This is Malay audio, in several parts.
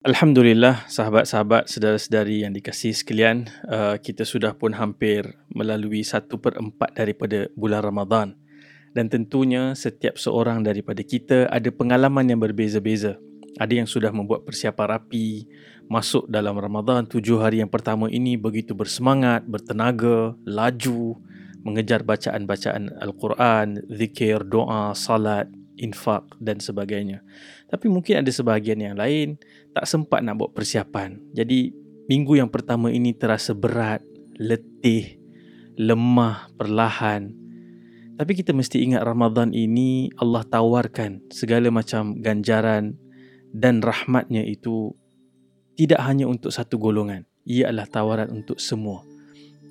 Alhamdulillah, sahabat-sahabat, saudara-saudari yang dikasihi sekalian, uh, kita sudah pun hampir melalui satu per empat daripada bulan Ramadan. Dan tentunya setiap seorang daripada kita ada pengalaman yang berbeza-beza. Ada yang sudah membuat persiapan rapi, masuk dalam Ramadan tujuh hari yang pertama ini begitu bersemangat, bertenaga, laju, mengejar bacaan-bacaan Al-Quran, zikir, doa, salat, infak dan sebagainya. Tapi mungkin ada sebahagian yang lain tak sempat nak buat persiapan. Jadi minggu yang pertama ini terasa berat, letih, lemah, perlahan. Tapi kita mesti ingat Ramadan ini Allah tawarkan segala macam ganjaran dan rahmatnya itu tidak hanya untuk satu golongan. Ia adalah tawaran untuk semua.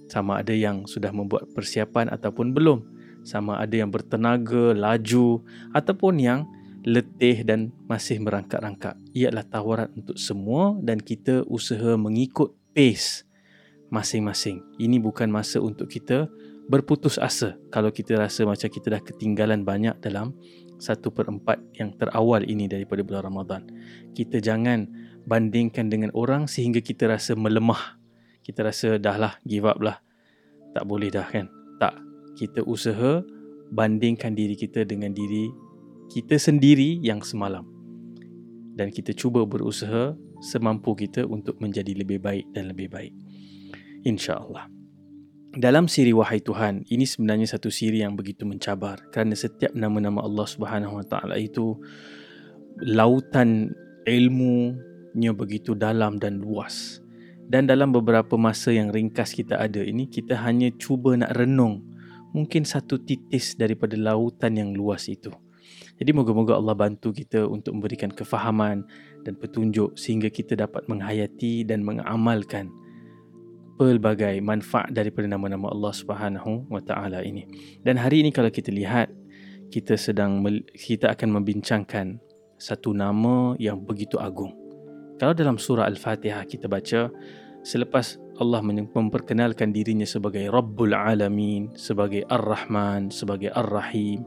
Sama ada yang sudah membuat persiapan ataupun belum. Sama ada yang bertenaga, laju ataupun yang letih dan masih merangkak-rangkak. Ia adalah tawaran untuk semua dan kita usaha mengikut pace masing-masing. Ini bukan masa untuk kita berputus asa kalau kita rasa macam kita dah ketinggalan banyak dalam satu per empat yang terawal ini daripada bulan Ramadan. Kita jangan bandingkan dengan orang sehingga kita rasa melemah. Kita rasa dah lah, give up lah. Tak boleh dah kan? Kita usaha bandingkan diri kita dengan diri kita sendiri yang semalam. Dan kita cuba berusaha semampu kita untuk menjadi lebih baik dan lebih baik. Insyaallah. Dalam siri wahai Tuhan ini sebenarnya satu siri yang begitu mencabar. Kerana setiap nama-nama Allah Subhanahu Wa Taala itu lautan ilmunya begitu dalam dan luas. Dan dalam beberapa masa yang ringkas kita ada ini kita hanya cuba nak renung mungkin satu titis daripada lautan yang luas itu jadi moga-moga Allah bantu kita untuk memberikan kefahaman dan petunjuk sehingga kita dapat menghayati dan mengamalkan pelbagai manfaat daripada nama-nama Allah Subhanahu wa taala ini. Dan hari ini kalau kita lihat kita sedang kita akan membincangkan satu nama yang begitu agung. Kalau dalam surah Al-Fatihah kita baca selepas Allah memperkenalkan dirinya sebagai Rabbul Alamin, sebagai Ar-Rahman, sebagai Ar-Rahim,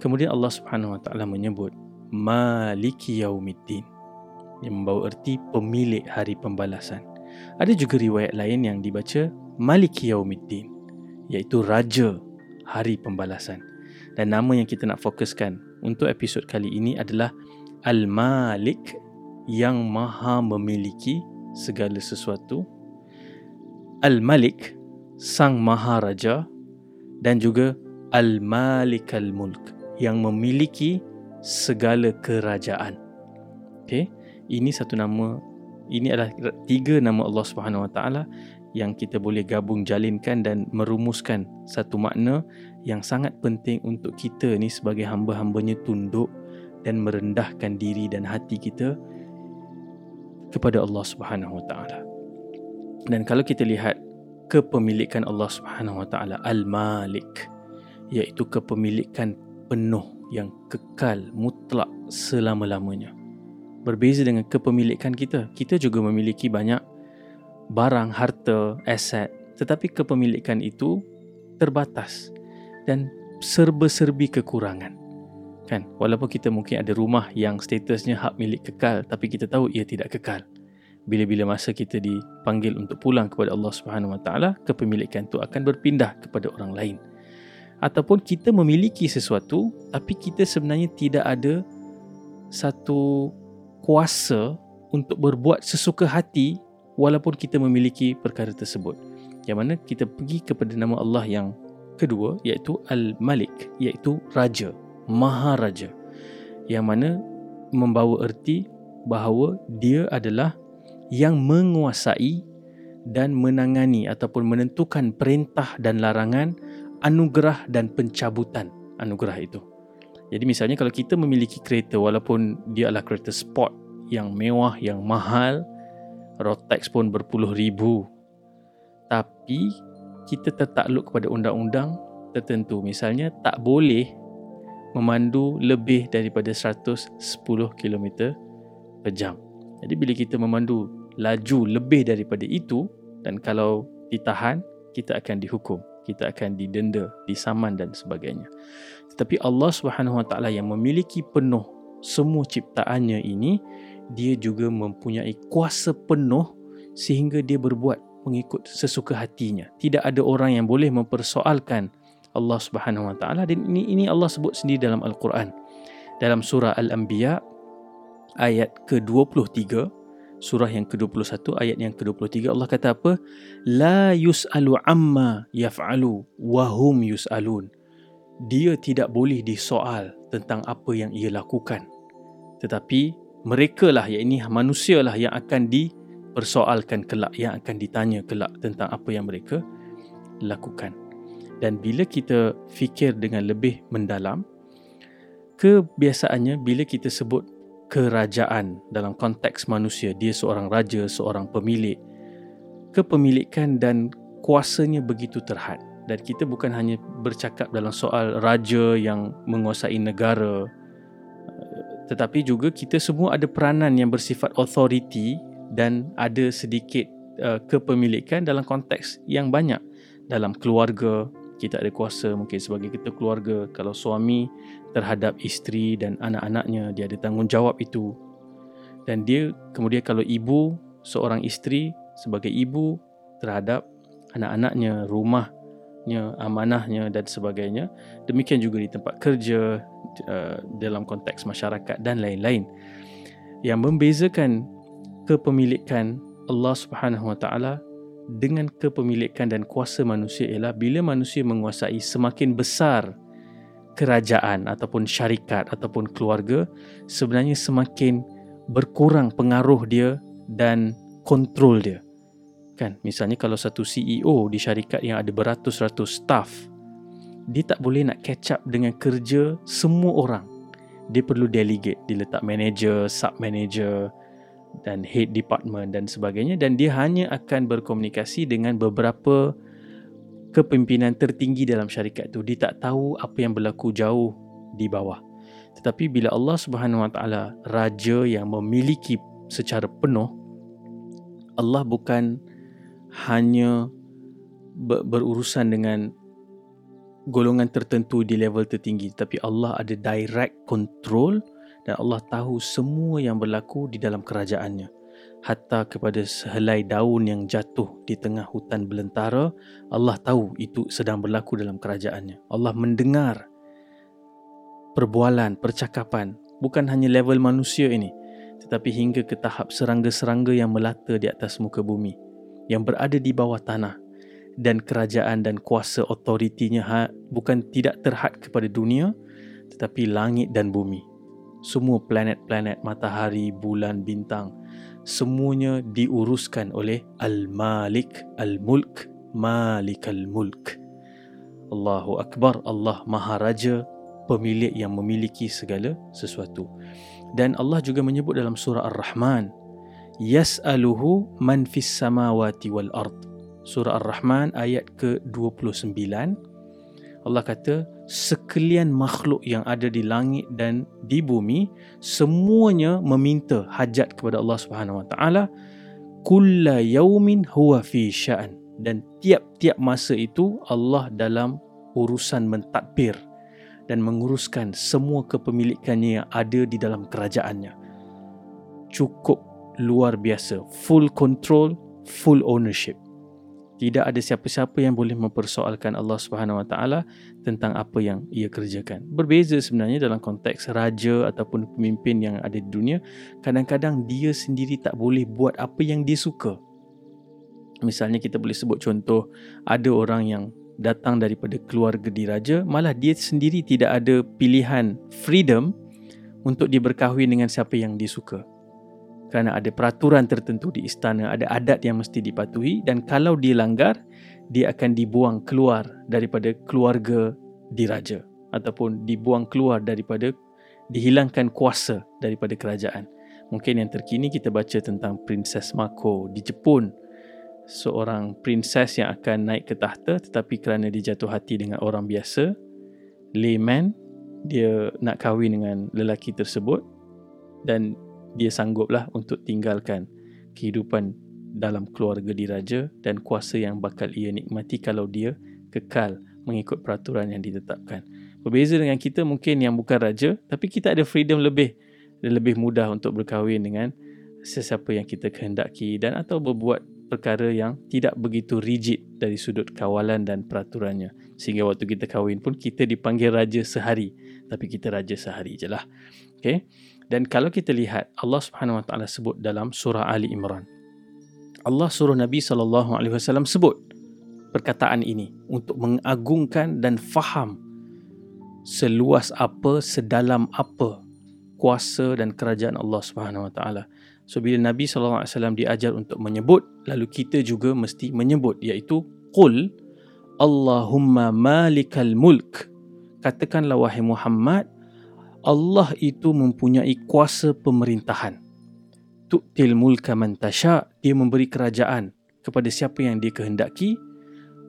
Kemudian Allah Subhanahu Wa Taala menyebut Maliki Yaumiddin yang membawa erti pemilik hari pembalasan. Ada juga riwayat lain yang dibaca Maliki Yaumiddin iaitu raja hari pembalasan. Dan nama yang kita nak fokuskan untuk episod kali ini adalah Al-Malik yang maha memiliki segala sesuatu. Al-Malik sang maharaja dan juga Al-Malik al-Mulk yang memiliki segala kerajaan. Okey, ini satu nama ini adalah tiga nama Allah Subhanahu Wa Taala yang kita boleh gabung jalinkan dan merumuskan satu makna yang sangat penting untuk kita ni sebagai hamba-hambanya tunduk dan merendahkan diri dan hati kita kepada Allah Subhanahu Wa Taala. Dan kalau kita lihat kepemilikan Allah Subhanahu Wa Taala Al-Malik iaitu kepemilikan penuh yang kekal mutlak selama-lamanya. Berbeza dengan kepemilikan kita, kita juga memiliki banyak barang, harta, aset, tetapi kepemilikan itu terbatas dan serba-serbi kekurangan. Kan? Walaupun kita mungkin ada rumah yang statusnya hak milik kekal, tapi kita tahu ia tidak kekal. Bila-bila masa kita dipanggil untuk pulang kepada Allah Subhanahu Wa Taala, kepemilikan itu akan berpindah kepada orang lain ataupun kita memiliki sesuatu tapi kita sebenarnya tidak ada satu kuasa untuk berbuat sesuka hati walaupun kita memiliki perkara tersebut. Yang mana kita pergi kepada nama Allah yang kedua iaitu Al-Malik iaitu Raja, Maharaja. Yang mana membawa erti bahawa dia adalah yang menguasai dan menangani ataupun menentukan perintah dan larangan anugerah dan pencabutan anugerah itu. Jadi misalnya kalau kita memiliki kereta walaupun dia adalah kereta sport yang mewah, yang mahal, road tax pun berpuluh ribu. Tapi kita tertakluk kepada undang-undang tertentu. Misalnya tak boleh memandu lebih daripada 110 km per jam. Jadi bila kita memandu laju lebih daripada itu dan kalau ditahan, kita akan dihukum kita akan didenda, disaman dan sebagainya. Tetapi Allah Subhanahu Wa Taala yang memiliki penuh semua ciptaannya ini, dia juga mempunyai kuasa penuh sehingga dia berbuat mengikut sesuka hatinya. Tidak ada orang yang boleh mempersoalkan Allah Subhanahu Wa Taala dan ini ini Allah sebut sendiri dalam Al-Quran. Dalam surah Al-Anbiya ayat ke-23 surah yang ke-21 ayat yang ke-23 Allah kata apa? La yus'alu amma yaf'alu wa hum yus'alun. Dia tidak boleh disoal tentang apa yang ia lakukan. Tetapi mereka lah yang ini manusia lah yang akan dipersoalkan kelak yang akan ditanya kelak tentang apa yang mereka lakukan dan bila kita fikir dengan lebih mendalam kebiasaannya bila kita sebut kerajaan dalam konteks manusia dia seorang raja seorang pemilik. Kepemilikan dan kuasanya begitu terhad. Dan kita bukan hanya bercakap dalam soal raja yang menguasai negara tetapi juga kita semua ada peranan yang bersifat authority dan ada sedikit uh, kepemilikan dalam konteks yang banyak. Dalam keluarga kita ada kuasa mungkin sebagai kita keluarga kalau suami terhadap isteri dan anak-anaknya dia ada tanggungjawab itu dan dia kemudian kalau ibu seorang isteri sebagai ibu terhadap anak-anaknya rumahnya amanahnya dan sebagainya demikian juga di tempat kerja Uh, dalam konteks masyarakat dan lain-lain. Yang membezakan kepemilikan Allah Subhanahu Wa Taala dengan kepemilikan dan kuasa manusia ialah bila manusia menguasai semakin besar kerajaan ataupun syarikat ataupun keluarga sebenarnya semakin berkurang pengaruh dia dan kontrol dia. Kan, misalnya kalau satu CEO di syarikat yang ada beratus-ratus staff dia tak boleh nak catch up dengan kerja semua orang. Dia perlu delegate, dia letak manager, sub manager dan head department dan sebagainya dan dia hanya akan berkomunikasi dengan beberapa kepimpinan tertinggi dalam syarikat tu. Dia tak tahu apa yang berlaku jauh di bawah. Tetapi bila Allah Subhanahu Wa Taala raja yang memiliki secara penuh Allah bukan hanya berurusan dengan golongan tertentu di level tertinggi tapi Allah ada direct control dan Allah tahu semua yang berlaku di dalam kerajaannya. Hatta kepada sehelai daun yang jatuh di tengah hutan belantara Allah tahu itu sedang berlaku dalam kerajaannya. Allah mendengar perbualan percakapan bukan hanya level manusia ini tetapi hingga ke tahap serangga-serangga yang melata di atas muka bumi yang berada di bawah tanah. Dan kerajaan dan kuasa otoritinya ha, bukan tidak terhad kepada dunia tetapi langit dan bumi. Semua planet-planet, matahari, bulan, bintang semuanya diuruskan oleh Al-Malik Al-Mulk Malik Al-Mulk. Allahu Akbar, Allah Maharaja, pemilik yang memiliki segala sesuatu. Dan Allah juga menyebut dalam surah Ar-Rahman, Yas'aluhu man fis samawati wal ard surah Ar-Rahman ayat ke-29 Allah kata sekalian makhluk yang ada di langit dan di bumi semuanya meminta hajat kepada Allah Subhanahu Wa Taala kulla yaumin huwa fi sya'an. Dan tiap-tiap masa itu Allah dalam urusan mentadbir dan menguruskan semua kepemilikannya yang ada di dalam kerajaannya. Cukup luar biasa. Full control full ownership tidak ada siapa-siapa yang boleh mempersoalkan Allah Subhanahu Wa Taala tentang apa yang ia kerjakan. Berbeza sebenarnya dalam konteks raja ataupun pemimpin yang ada di dunia, kadang-kadang dia sendiri tak boleh buat apa yang dia suka. Misalnya kita boleh sebut contoh ada orang yang datang daripada keluarga diraja, malah dia sendiri tidak ada pilihan freedom untuk dia berkahwin dengan siapa yang dia suka kerana ada peraturan tertentu di istana, ada adat yang mesti dipatuhi dan kalau dia langgar, dia akan dibuang keluar daripada keluarga diraja ataupun dibuang keluar daripada dihilangkan kuasa daripada kerajaan. Mungkin yang terkini kita baca tentang Princess Mako di Jepun. Seorang princess yang akan naik ke tahta tetapi kerana dia jatuh hati dengan orang biasa, layman, dia nak kahwin dengan lelaki tersebut dan dia sangguplah untuk tinggalkan kehidupan dalam keluarga diraja dan kuasa yang bakal ia nikmati kalau dia kekal mengikut peraturan yang ditetapkan. Berbeza dengan kita mungkin yang bukan raja tapi kita ada freedom lebih dan lebih mudah untuk berkahwin dengan sesiapa yang kita kehendaki dan atau berbuat perkara yang tidak begitu rigid dari sudut kawalan dan peraturannya sehingga waktu kita kahwin pun kita dipanggil raja sehari tapi kita raja sehari je lah okay? Dan kalau kita lihat Allah Subhanahu Wa Taala sebut dalam surah Ali Imran. Allah suruh Nabi sallallahu alaihi wasallam sebut perkataan ini untuk mengagungkan dan faham seluas apa sedalam apa kuasa dan kerajaan Allah Subhanahu Wa Taala. So bila Nabi SAW diajar untuk menyebut Lalu kita juga mesti menyebut Iaitu Qul Allahumma malikal mulk. Katakanlah wahai Muhammad Allah itu mempunyai kuasa pemerintahan Tu'til mulka man tasha Dia memberi kerajaan kepada siapa yang dia kehendaki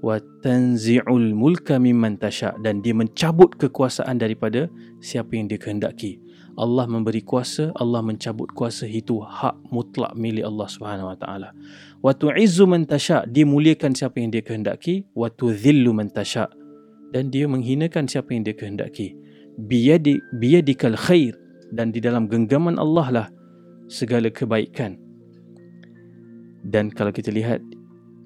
wa tanzi'ul mulka mimman tasha dan dia mencabut kekuasaan daripada siapa yang dia kehendaki Allah memberi kuasa, Allah mencabut kuasa itu hak mutlak milik Allah Subhanahu Wa Taala. Wa tu'izzu man tasha, dia muliakan siapa yang dia kehendaki, wa tudhillu man tasha dan dia menghinakan siapa yang dia kehendaki. Biyadi biyadikal khair dan di dalam genggaman Allah lah segala kebaikan. Dan kalau kita lihat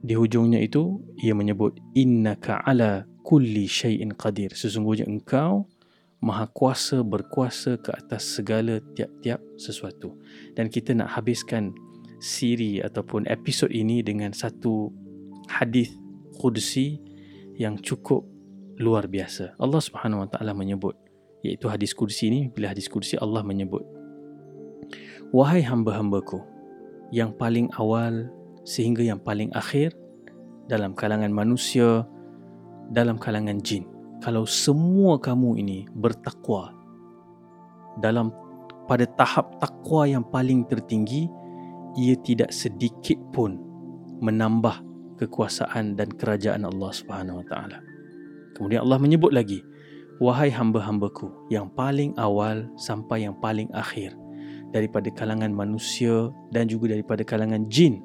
di hujungnya itu ia menyebut innaka ala kulli syai'in qadir. Sesungguhnya engkau maha kuasa berkuasa ke atas segala tiap-tiap sesuatu dan kita nak habiskan siri ataupun episod ini dengan satu hadis qudsi yang cukup luar biasa Allah Subhanahu wa taala menyebut iaitu hadis qudsi ini bila hadis qudsi Allah menyebut wahai hamba-hambaku yang paling awal sehingga yang paling akhir dalam kalangan manusia dalam kalangan jin kalau semua kamu ini bertakwa dalam pada tahap takwa yang paling tertinggi ia tidak sedikit pun menambah kekuasaan dan kerajaan Allah Subhanahu Wa Taala. Kemudian Allah menyebut lagi, wahai hamba-hambaku yang paling awal sampai yang paling akhir daripada kalangan manusia dan juga daripada kalangan jin.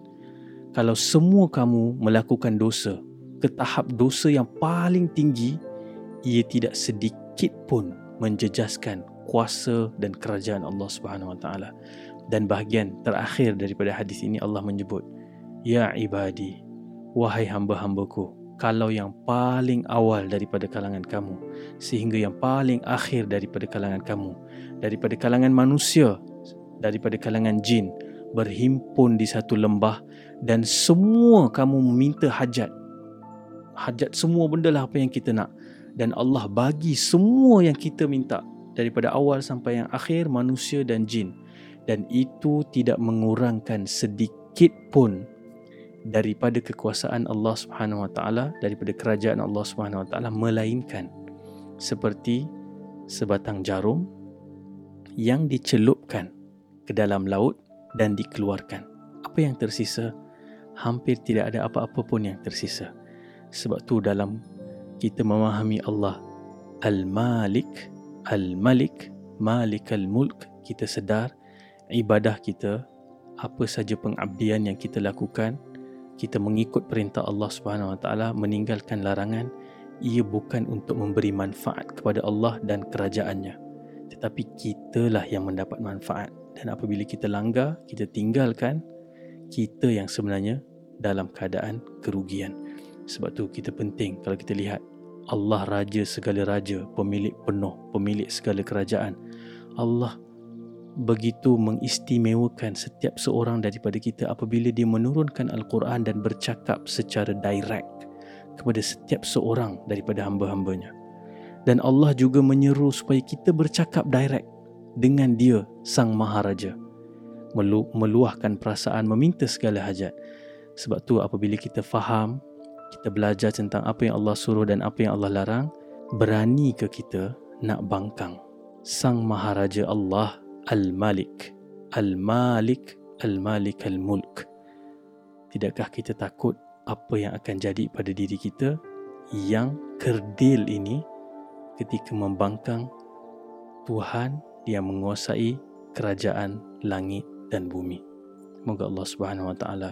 Kalau semua kamu melakukan dosa ke tahap dosa yang paling tinggi, ia tidak sedikit pun menjejaskan kuasa dan kerajaan Allah Subhanahu Wa Taala. Dan bahagian terakhir daripada hadis ini Allah menyebut, Ya ibadi, wahai hamba-hambaku, kalau yang paling awal daripada kalangan kamu, sehingga yang paling akhir daripada kalangan kamu, daripada kalangan manusia, daripada kalangan jin, berhimpun di satu lembah dan semua kamu meminta hajat. Hajat semua benda lah apa yang kita nak dan Allah bagi semua yang kita minta daripada awal sampai yang akhir manusia dan jin dan itu tidak mengurangkan sedikit pun daripada kekuasaan Allah Subhanahu Wa Taala daripada kerajaan Allah Subhanahu Wa Taala melainkan seperti sebatang jarum yang dicelupkan ke dalam laut dan dikeluarkan. Apa yang tersisa? Hampir tidak ada apa-apa pun yang tersisa. Sebab tu dalam kita memahami Allah Al-Malik Al-Malik Malik Al-Mulk kita sedar ibadah kita apa saja pengabdian yang kita lakukan kita mengikut perintah Allah Subhanahu Wa Taala meninggalkan larangan ia bukan untuk memberi manfaat kepada Allah dan kerajaannya. Tetapi kitalah yang mendapat manfaat. Dan apabila kita langgar kita tinggalkan kita yang sebenarnya dalam keadaan kerugian. Sebab tu kita penting kalau kita lihat Allah Raja segala Raja, pemilik penuh, pemilik segala kerajaan. Allah begitu mengistimewakan setiap seorang daripada kita apabila dia menurunkan Al-Quran dan bercakap secara direct kepada setiap seorang daripada hamba-hambanya. Dan Allah juga menyeru supaya kita bercakap direct dengan dia, Sang Maharaja. Melu- meluahkan perasaan, meminta segala hajat. Sebab tu apabila kita faham kita belajar tentang apa yang Allah suruh dan apa yang Allah larang, berani ke kita nak bangkang Sang Maharaja Allah Al-Malik, Al-Malik, Al-Malik Al-Mulk. Tidakkah kita takut apa yang akan jadi pada diri kita yang kerdil ini ketika membangkang Tuhan yang menguasai kerajaan langit dan bumi. Semoga Allah Subhanahu Wa Taala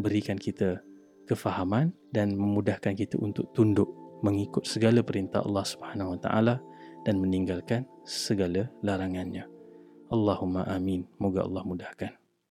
berikan kita kefahaman dan memudahkan kita untuk tunduk mengikut segala perintah Allah Subhanahu Wa Taala dan meninggalkan segala larangannya. Allahumma amin. Moga Allah mudahkan.